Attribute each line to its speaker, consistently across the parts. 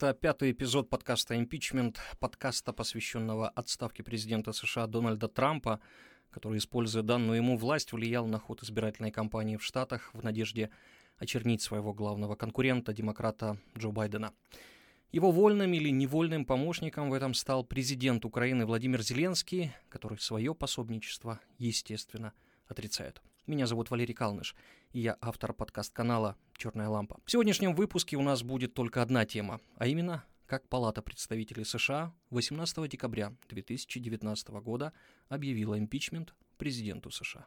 Speaker 1: Это пятый эпизод подкаста «Импичмент», подкаста, посвященного отставке президента США Дональда Трампа, который, используя данную ему власть, влиял на ход избирательной кампании в Штатах в надежде очернить своего главного конкурента, демократа Джо Байдена. Его вольным или невольным помощником в этом стал президент Украины Владимир Зеленский, который свое пособничество, естественно, отрицает. Меня зовут Валерий Калныш, и я автор подкаст-канала «Черная лампа». В сегодняшнем выпуске у нас будет только одна тема, а именно, как Палата представителей США 18 декабря 2019 года объявила импичмент президенту США.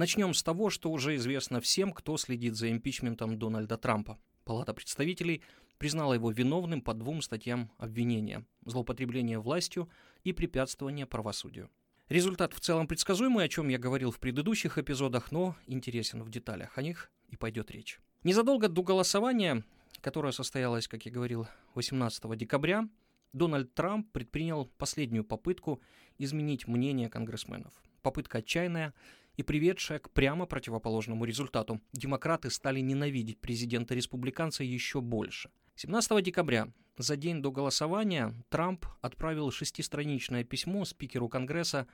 Speaker 1: Начнем с того, что уже известно всем, кто следит за импичментом Дональда Трампа. Палата представителей признала его виновным по двум статьям обвинения – злоупотребление властью и препятствование правосудию. Результат в целом предсказуемый, о чем я говорил в предыдущих эпизодах, но интересен в деталях. О них и пойдет речь. Незадолго до голосования, которое состоялось, как я говорил, 18 декабря, Дональд Трамп предпринял последнюю попытку изменить мнение конгрессменов. Попытка отчаянная – и приведшая к прямо противоположному результату. Демократы стали ненавидеть президента-республиканца еще больше. 17 декабря, за день до голосования, Трамп отправил шестистраничное письмо спикеру Конгресса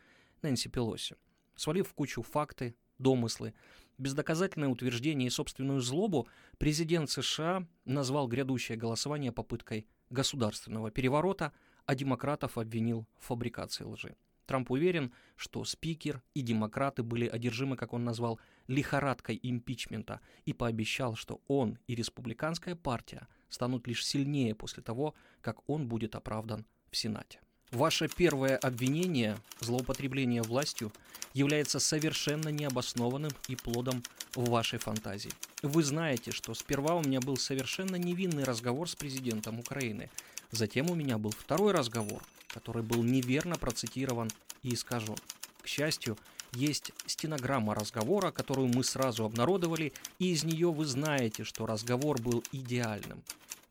Speaker 1: Нэнси Пелоси, свалив в кучу факты, домыслы, бездоказательное утверждение и собственную злобу, президент США назвал грядущее голосование попыткой государственного переворота, а демократов обвинил в фабрикации лжи. Трамп уверен, что спикер и демократы были одержимы, как он назвал, лихорадкой импичмента и пообещал, что он и республиканская партия станут лишь сильнее после того, как он будет оправдан в Сенате. Ваше первое обвинение, злоупотребление властью, является совершенно необоснованным и плодом вашей фантазии. Вы знаете, что сперва у меня был совершенно невинный разговор с президентом Украины. Затем у меня был второй разговор – который был неверно процитирован и искажен. К счастью, есть стенограмма разговора, которую мы сразу обнародовали, и из нее вы знаете, что разговор был идеальным.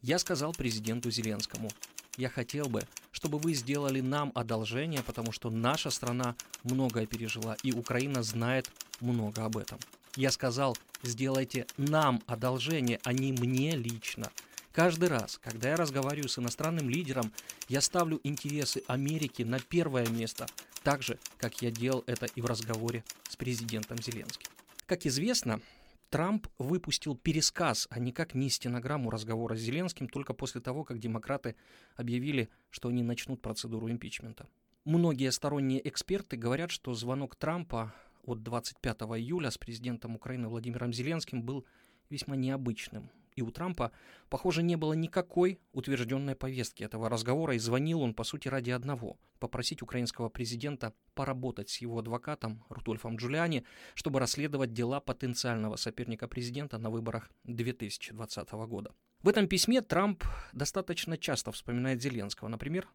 Speaker 1: Я сказал президенту Зеленскому, я хотел бы, чтобы вы сделали нам одолжение, потому что наша страна многое пережила, и Украина знает много об этом. Я сказал, сделайте нам одолжение, а не мне лично. Каждый раз, когда я разговариваю с иностранным лидером, я ставлю интересы Америки на первое место, так же, как я делал это и в разговоре с президентом Зеленским. Как известно, Трамп выпустил пересказ, а никак не стенограмму разговора с Зеленским только после того, как демократы объявили, что они начнут процедуру импичмента. Многие сторонние эксперты говорят, что звонок Трампа от 25 июля с президентом Украины Владимиром Зеленским был весьма необычным и у Трампа, похоже, не было никакой утвержденной повестки этого разговора, и звонил он, по сути, ради одного – попросить украинского президента поработать с его адвокатом Рудольфом Джулиани, чтобы расследовать дела потенциального соперника президента на выборах 2020 года. В этом письме Трамп достаточно часто вспоминает Зеленского. Например,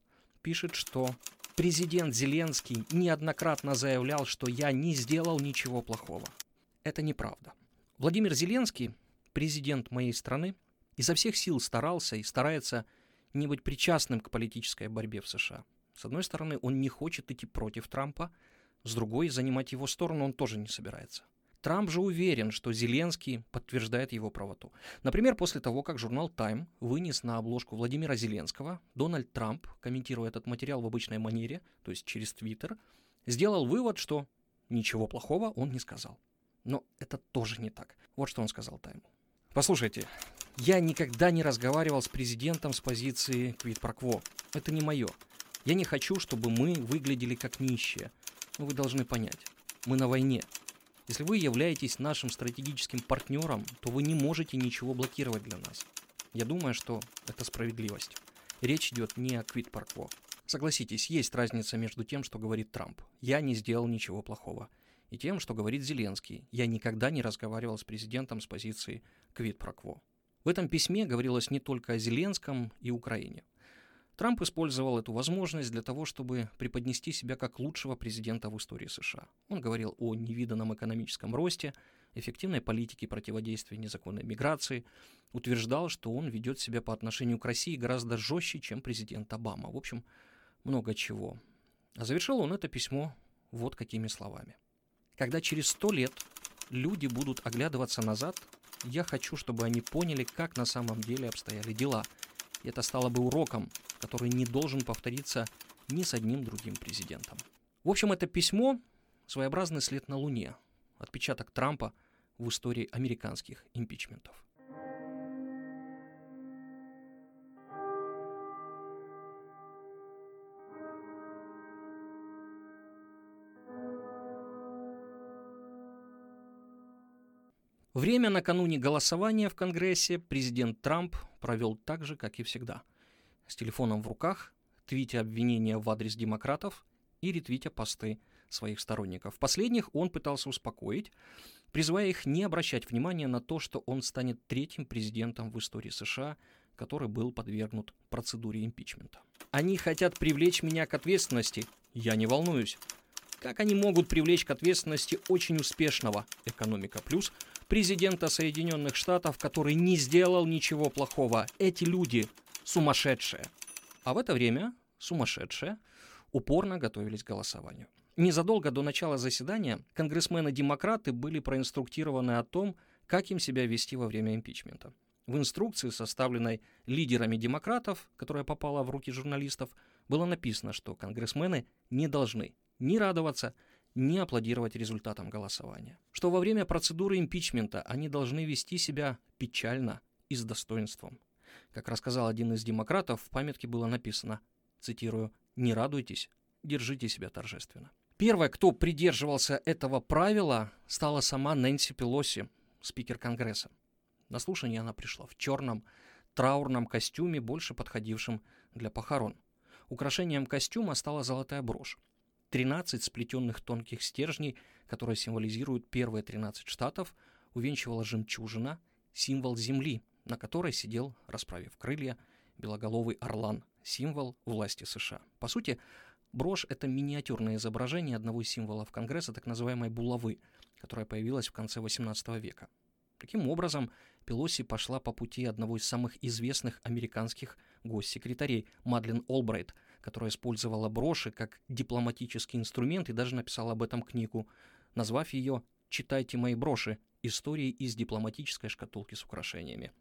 Speaker 1: пишет, что президент Зеленский неоднократно заявлял, что я не сделал ничего плохого. Это неправда. Владимир Зеленский президент моей страны изо всех сил старался и старается не быть причастным к политической борьбе в США. С одной стороны, он не хочет идти против Трампа, с другой, занимать его сторону он тоже не собирается. Трамп же уверен, что Зеленский подтверждает его правоту. Например, после того, как журнал Time вынес на обложку Владимира Зеленского, Дональд Трамп, комментируя этот материал в обычной манере, то есть через Твиттер, сделал вывод, что ничего плохого он не сказал. Но это тоже не так. Вот что он сказал Тайму. Послушайте, я никогда не разговаривал с президентом с позиции квит прокво. Это не мое. Я не хочу, чтобы мы выглядели как нищие. Но вы должны понять, мы на войне. Если вы являетесь нашим стратегическим партнером, то вы не можете ничего блокировать для нас. Я думаю, что это справедливость. Речь идет не о квит прокво. Согласитесь, есть разница между тем, что говорит Трамп. Я не сделал ничего плохого и тем, что говорит Зеленский. Я никогда не разговаривал с президентом с позиции квит прокво. В этом письме говорилось не только о Зеленском и Украине. Трамп использовал эту возможность для того, чтобы преподнести себя как лучшего президента в истории США. Он говорил о невиданном экономическом росте, эффективной политике противодействия незаконной миграции, утверждал, что он ведет себя по отношению к России гораздо жестче, чем президент Обама. В общем, много чего. А завершил он это письмо вот какими словами. Когда через сто лет люди будут оглядываться назад, я хочу, чтобы они поняли, как на самом деле обстояли дела. И это стало бы уроком, который не должен повториться ни с одним другим президентом. В общем, это письмо – своеобразный след на Луне, отпечаток Трампа в истории американских импичментов. Время накануне голосования в Конгрессе президент Трамп провел так же, как и всегда. С телефоном в руках, твитя обвинения в адрес демократов и ретвитя посты своих сторонников. Последних он пытался успокоить, призывая их не обращать внимания на то, что он станет третьим президентом в истории США, который был подвергнут процедуре импичмента. Они хотят привлечь меня к ответственности. Я не волнуюсь. Как они могут привлечь к ответственности очень успешного «Экономика плюс» президента Соединенных Штатов, который не сделал ничего плохого. Эти люди сумасшедшие. А в это время сумасшедшие упорно готовились к голосованию. Незадолго до начала заседания конгрессмены-демократы были проинструктированы о том, как им себя вести во время импичмента. В инструкции, составленной лидерами демократов, которая попала в руки журналистов, было написано, что конгрессмены не должны ни радоваться, не аплодировать результатам голосования. Что во время процедуры импичмента они должны вести себя печально и с достоинством. Как рассказал один из демократов, в памятке было написано, цитирую, «Не радуйтесь, держите себя торжественно». Первой, кто придерживался этого правила, стала сама Нэнси Пелоси, спикер Конгресса. На слушание она пришла в черном траурном костюме, больше подходившем для похорон. Украшением костюма стала золотая брошь. 13 сплетенных тонких стержней, которые символизируют первые 13 штатов, увенчивала жемчужина, символ земли, на которой сидел, расправив крылья, белоголовый орлан, символ власти США. По сути, брошь — это миниатюрное изображение одного из символов Конгресса, так называемой булавы, которая появилась в конце XVIII века. Таким образом, Пелоси пошла по пути одного из самых известных американских госсекретарей Мадлен Олбрайт — которая использовала броши как дипломатический инструмент и даже написала об этом книгу, назвав ее «Читайте мои броши. Истории из дипломатической шкатулки с украшениями».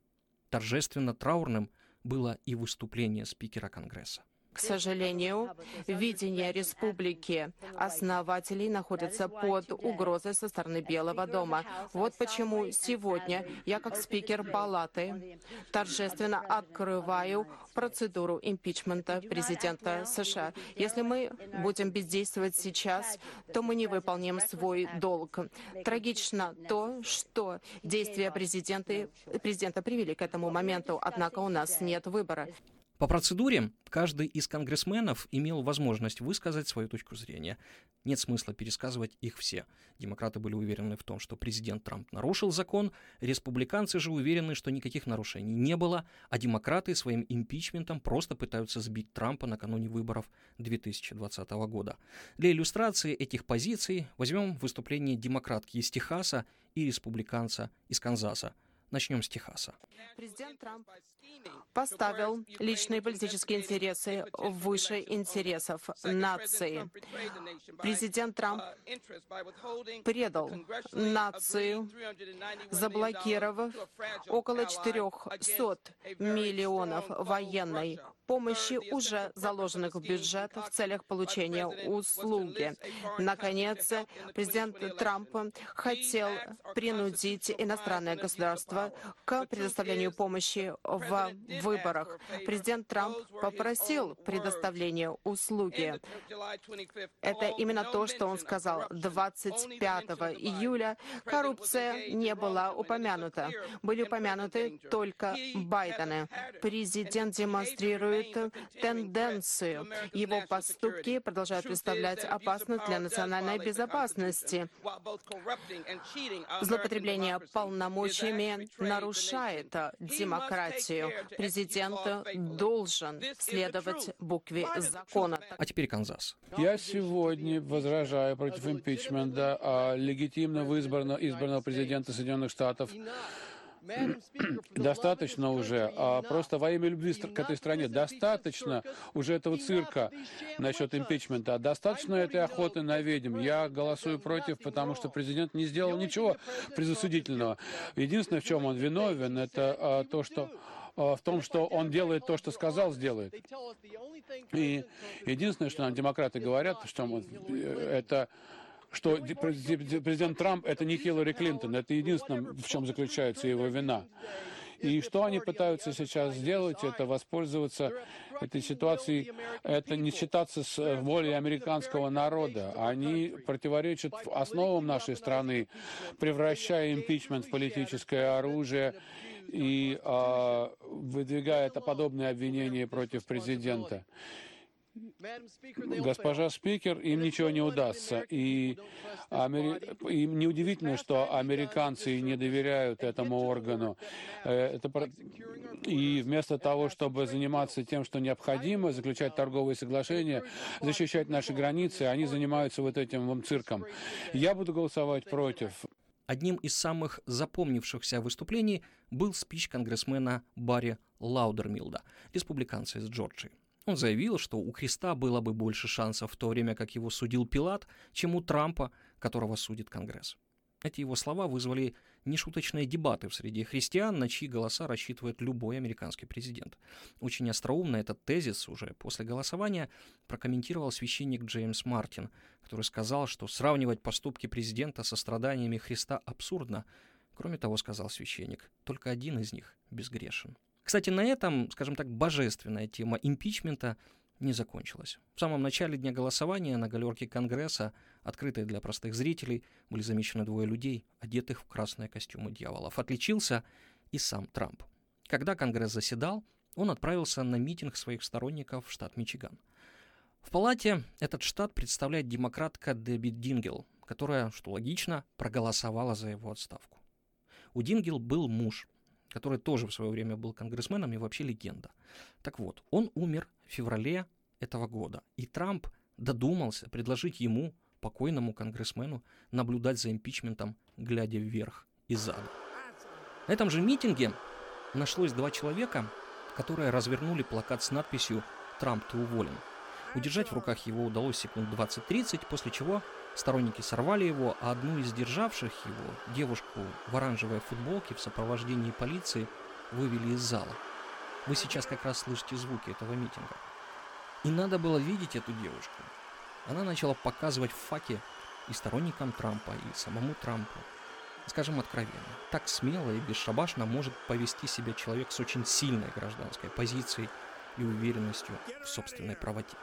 Speaker 1: Торжественно траурным было и выступление спикера Конгресса.
Speaker 2: К сожалению, видение республики основателей находится под угрозой со стороны Белого дома. Вот почему сегодня я, как спикер палаты, торжественно открываю процедуру импичмента президента США. Если мы будем бездействовать сейчас, то мы не выполним свой долг. Трагично то, что действия президента, президента привели к этому моменту, однако у нас нет выбора.
Speaker 1: По процедуре каждый из конгрессменов имел возможность высказать свою точку зрения. Нет смысла пересказывать их все. Демократы были уверены в том, что президент Трамп нарушил закон, республиканцы же уверены, что никаких нарушений не было, а демократы своим импичментом просто пытаются сбить Трампа накануне выборов 2020 года. Для иллюстрации этих позиций возьмем выступление демократки из Техаса и республиканца из Канзаса – Начнем с Техаса.
Speaker 2: Президент Трамп поставил личные политические интересы выше интересов нации. Президент Трамп предал нацию, заблокировав около 400 миллионов военной помощи, уже заложенных в бюджет в целях получения услуги. Наконец, президент Трамп хотел принудить иностранное государство к предоставлению помощи в выборах. Президент Трамп попросил предоставления услуги. Это именно то, что он сказал 25 июля. Коррупция не была упомянута. Были упомянуты только Байдены. Президент демонстрирует демонстрирует тенденцию. Его поступки продолжают представлять опасность для национальной безопасности. Злоупотребление полномочиями нарушает демократию. Президент должен следовать букве закона.
Speaker 1: А теперь Канзас.
Speaker 3: Я сегодня возражаю против импичмента а легитимно избранного, избранного президента Соединенных Штатов Достаточно уже, а просто во имя любви к этой стране, достаточно уже этого цирка насчет импичмента, достаточно этой охоты на ведьм. Я голосую против, потому что президент не сделал ничего предосудительного. Единственное, в чем он виновен, это а, то, что а, в том, что он делает то, что сказал, сделает. И единственное, что нам демократы говорят, что э, это что президент Трамп это не Хиллари Клинтон, это единственное, в чем заключается его вина. И что они пытаются сейчас сделать, это воспользоваться этой ситуацией, это не считаться с волей американского народа. Они противоречат основам нашей страны, превращая импичмент в политическое оружие и э, выдвигая подобные обвинения против президента. Госпожа спикер, им ничего не удастся. И Амери... им неудивительно, что американцы не доверяют этому органу. Э, это... И вместо того, чтобы заниматься тем, что необходимо, заключать торговые соглашения, защищать наши границы, они занимаются вот этим цирком. Я буду голосовать против.
Speaker 1: Одним из самых запомнившихся выступлений был спич конгрессмена Барри Лаудермилда, республиканца из Джорджии. Он заявил, что у Христа было бы больше шансов в то время, как его судил Пилат, чем у Трампа, которого судит Конгресс. Эти его слова вызвали нешуточные дебаты в среде христиан, на чьи голоса рассчитывает любой американский президент. Очень остроумно этот тезис уже после голосования прокомментировал священник Джеймс Мартин, который сказал, что сравнивать поступки президента со страданиями Христа абсурдно. Кроме того, сказал священник, только один из них безгрешен. Кстати, на этом, скажем так, божественная тема импичмента не закончилась. В самом начале дня голосования на галерке Конгресса, открытой для простых зрителей, были замечены двое людей, одетых в красные костюмы дьяволов. Отличился и сам Трамп. Когда Конгресс заседал, он отправился на митинг своих сторонников в штат Мичиган. В палате этот штат представляет демократка Дебби Дингел, которая, что логично, проголосовала за его отставку. У Дингел был муж, который тоже в свое время был конгрессменом и вообще легенда. Так вот, он умер в феврале этого года, и Трамп додумался предложить ему, покойному конгрессмену, наблюдать за импичментом, глядя вверх и зада. На этом же митинге нашлось два человека, которые развернули плакат с надписью «Трамп, ты уволен». Удержать в руках его удалось секунд 20-30, после чего Сторонники сорвали его, а одну из державших его, девушку в оранжевой футболке в сопровождении полиции, вывели из зала. Вы сейчас как раз слышите звуки этого митинга. И надо было видеть эту девушку. Она начала показывать факи и сторонникам Трампа, и самому Трампу. Скажем откровенно, так смело и бесшабашно может повести себя человек с очень сильной гражданской позицией и уверенностью в собственной правоте.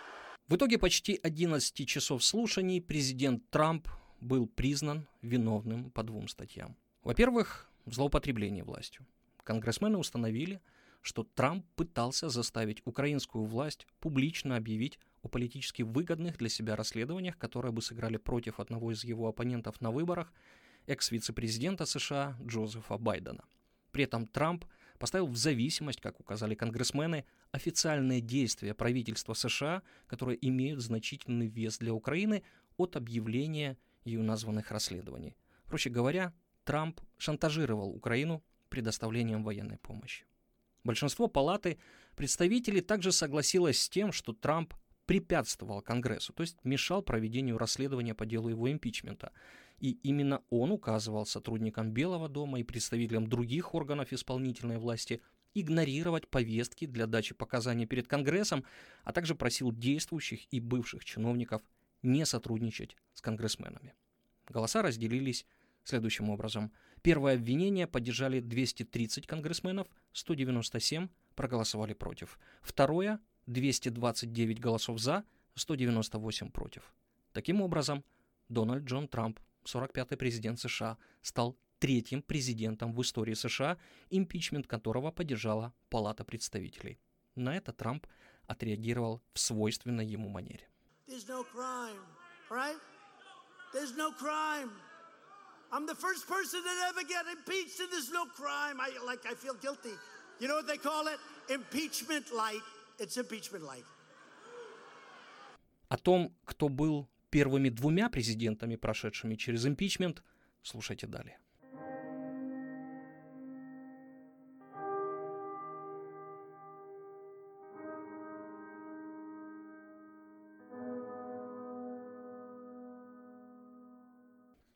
Speaker 1: В итоге почти 11 часов слушаний президент Трамп был признан виновным по двум статьям. Во-первых, злоупотребление властью. Конгрессмены установили, что Трамп пытался заставить украинскую власть публично объявить о политически выгодных для себя расследованиях, которые бы сыграли против одного из его оппонентов на выборах, экс-вице-президента США Джозефа Байдена. При этом Трамп поставил в зависимость, как указали конгрессмены, официальные действия правительства США, которые имеют значительный вес для Украины, от объявления ее названных расследований. Проще говоря, Трамп шантажировал Украину предоставлением военной помощи. Большинство палаты представителей также согласилось с тем, что Трамп препятствовал Конгрессу, то есть мешал проведению расследования по делу его импичмента. И именно он указывал сотрудникам Белого дома и представителям других органов исполнительной власти игнорировать повестки для дачи показаний перед Конгрессом, а также просил действующих и бывших чиновников не сотрудничать с конгрессменами. Голоса разделились следующим образом. Первое обвинение поддержали 230 конгрессменов, 197 проголосовали против. Второе – 229 голосов за, 198 против. Таким образом, Дональд Джон Трамп 45-й президент США, стал третьим президентом в истории США, импичмент которого поддержала Палата представителей. На это Трамп отреагировал в свойственной ему манере. I'm the first person that ever get impeached, and there's no crime. I like I feel guilty. You know what they call it? Impeachment light. It's impeachment light. О том, кто был первыми двумя президентами, прошедшими через импичмент. Слушайте далее.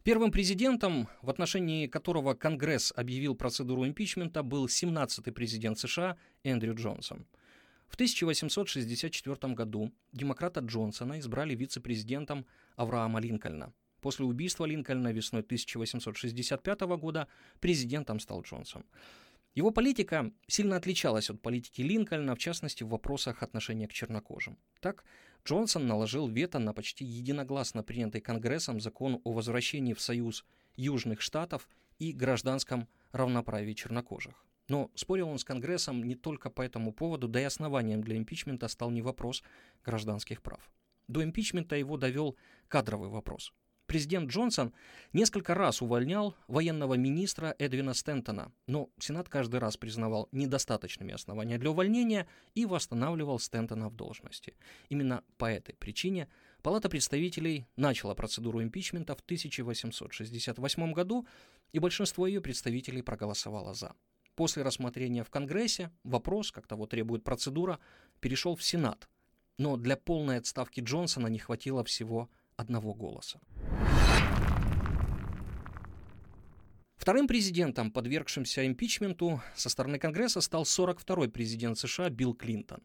Speaker 1: Первым президентом, в отношении которого Конгресс объявил процедуру импичмента, был 17-й президент США Эндрю Джонсон – в 1864 году демократа Джонсона избрали вице-президентом Авраама Линкольна. После убийства Линкольна весной 1865 года президентом стал Джонсон. Его политика сильно отличалась от политики Линкольна, в частности, в вопросах отношения к чернокожим. Так, Джонсон наложил вето на почти единогласно принятый Конгрессом закон о возвращении в Союз Южных Штатов и гражданском равноправии чернокожих. Но спорил он с Конгрессом не только по этому поводу, да и основанием для импичмента стал не вопрос гражданских прав. До импичмента его довел кадровый вопрос президент Джонсон несколько раз увольнял военного министра Эдвина Стентона, но Сенат каждый раз признавал недостаточными основания для увольнения и восстанавливал Стентона в должности. Именно по этой причине Палата представителей начала процедуру импичмента в 1868 году, и большинство ее представителей проголосовало «за». После рассмотрения в Конгрессе вопрос, как того требует процедура, перешел в Сенат. Но для полной отставки Джонсона не хватило всего одного голоса. Вторым президентом, подвергшимся импичменту со стороны Конгресса, стал 42-й президент США Билл Клинтон.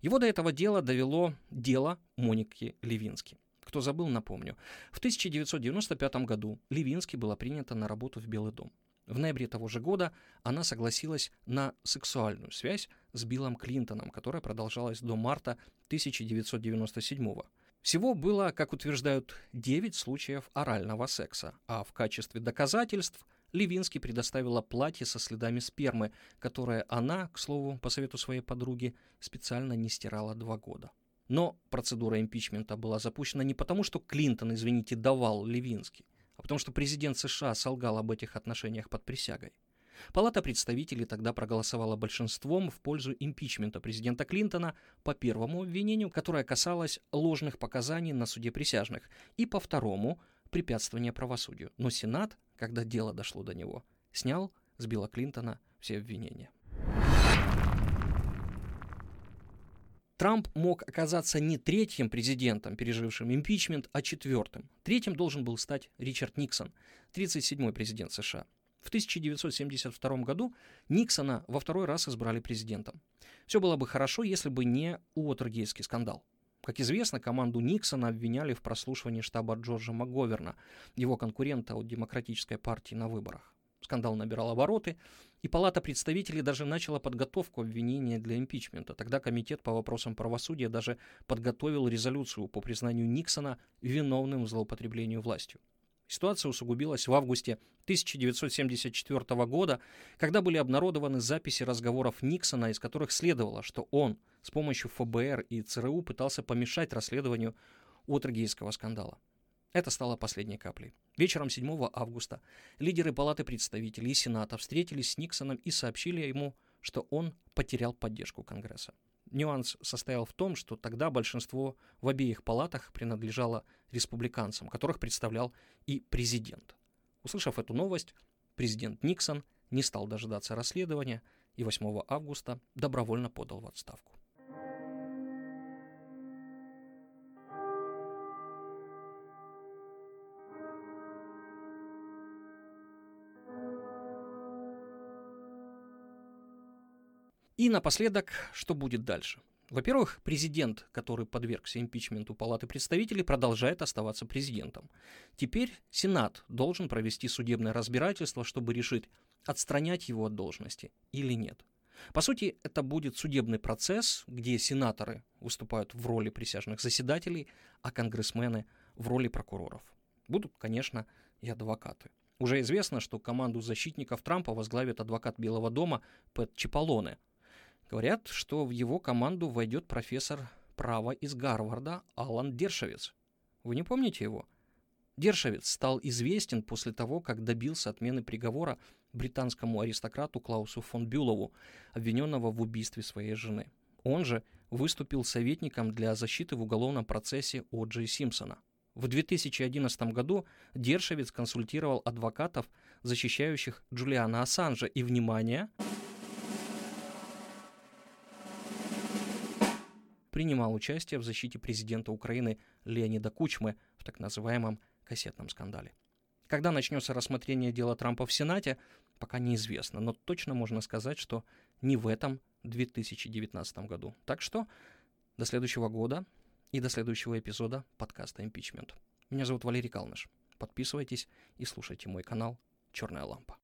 Speaker 1: Его до этого дела довело дело Моники Левински. Кто забыл, напомню. В 1995 году Левински была принята на работу в Белый дом. В ноябре того же года она согласилась на сексуальную связь с Биллом Клинтоном, которая продолжалась до марта 1997 года. Всего было, как утверждают, 9 случаев орального секса, а в качестве доказательств Левинский предоставила платье со следами спермы, которое она, к слову, по совету своей подруги, специально не стирала два года. Но процедура импичмента была запущена не потому, что Клинтон, извините, давал Левинский, а потому что президент США солгал об этих отношениях под присягой. Палата представителей тогда проголосовала большинством в пользу импичмента президента Клинтона по первому обвинению, которое касалось ложных показаний на суде присяжных, и по второму – препятствования правосудию. Но Сенат, когда дело дошло до него, снял с Билла Клинтона все обвинения. Трамп мог оказаться не третьим президентом, пережившим импичмент, а четвертым. Третьим должен был стать Ричард Никсон, 37-й президент США. В 1972 году Никсона во второй раз избрали президентом. Все было бы хорошо, если бы не Уотергейский скандал. Как известно, команду Никсона обвиняли в прослушивании штаба Джорджа МакГоверна, его конкурента от Демократической партии на выборах. Скандал набирал обороты, и Палата представителей даже начала подготовку обвинения для импичмента. Тогда Комитет по вопросам правосудия даже подготовил резолюцию по признанию Никсона виновным в злоупотреблении властью. Ситуация усугубилась в августе 1974 года, когда были обнародованы записи разговоров Никсона, из которых следовало, что он с помощью ФБР и ЦРУ пытался помешать расследованию Уотергейского скандала. Это стало последней каплей. Вечером 7 августа лидеры Палаты представителей и Сената встретились с Никсоном и сообщили ему, что он потерял поддержку Конгресса. Нюанс состоял в том, что тогда большинство в обеих палатах принадлежало республиканцам, которых представлял и президент. Услышав эту новость, президент Никсон не стал дожидаться расследования и 8 августа добровольно подал в отставку. И напоследок, что будет дальше? Во-первых, президент, который подвергся импичменту Палаты представителей, продолжает оставаться президентом. Теперь Сенат должен провести судебное разбирательство, чтобы решить, отстранять его от должности или нет. По сути, это будет судебный процесс, где сенаторы выступают в роли присяжных заседателей, а конгрессмены в роли прокуроров. Будут, конечно, и адвокаты. Уже известно, что команду защитников Трампа возглавит адвокат Белого дома Пэт Чиполлоне – Говорят, что в его команду войдет профессор права из Гарварда Алан Дершевец. Вы не помните его? Дершевец стал известен после того, как добился отмены приговора британскому аристократу Клаусу фон Бюлову, обвиненного в убийстве своей жены. Он же выступил советником для защиты в уголовном процессе О'Джей Симпсона. В 2011 году Дершевец консультировал адвокатов, защищающих Джулиана Ассанжа, и, внимание, принимал участие в защите президента Украины Леонида Кучмы в так называемом кассетном скандале. Когда начнется рассмотрение дела Трампа в Сенате, пока неизвестно, но точно можно сказать, что не в этом 2019 году. Так что до следующего года и до следующего эпизода подкаста «Импичмент». Меня зовут Валерий Калныш. Подписывайтесь и слушайте мой канал «Черная лампа».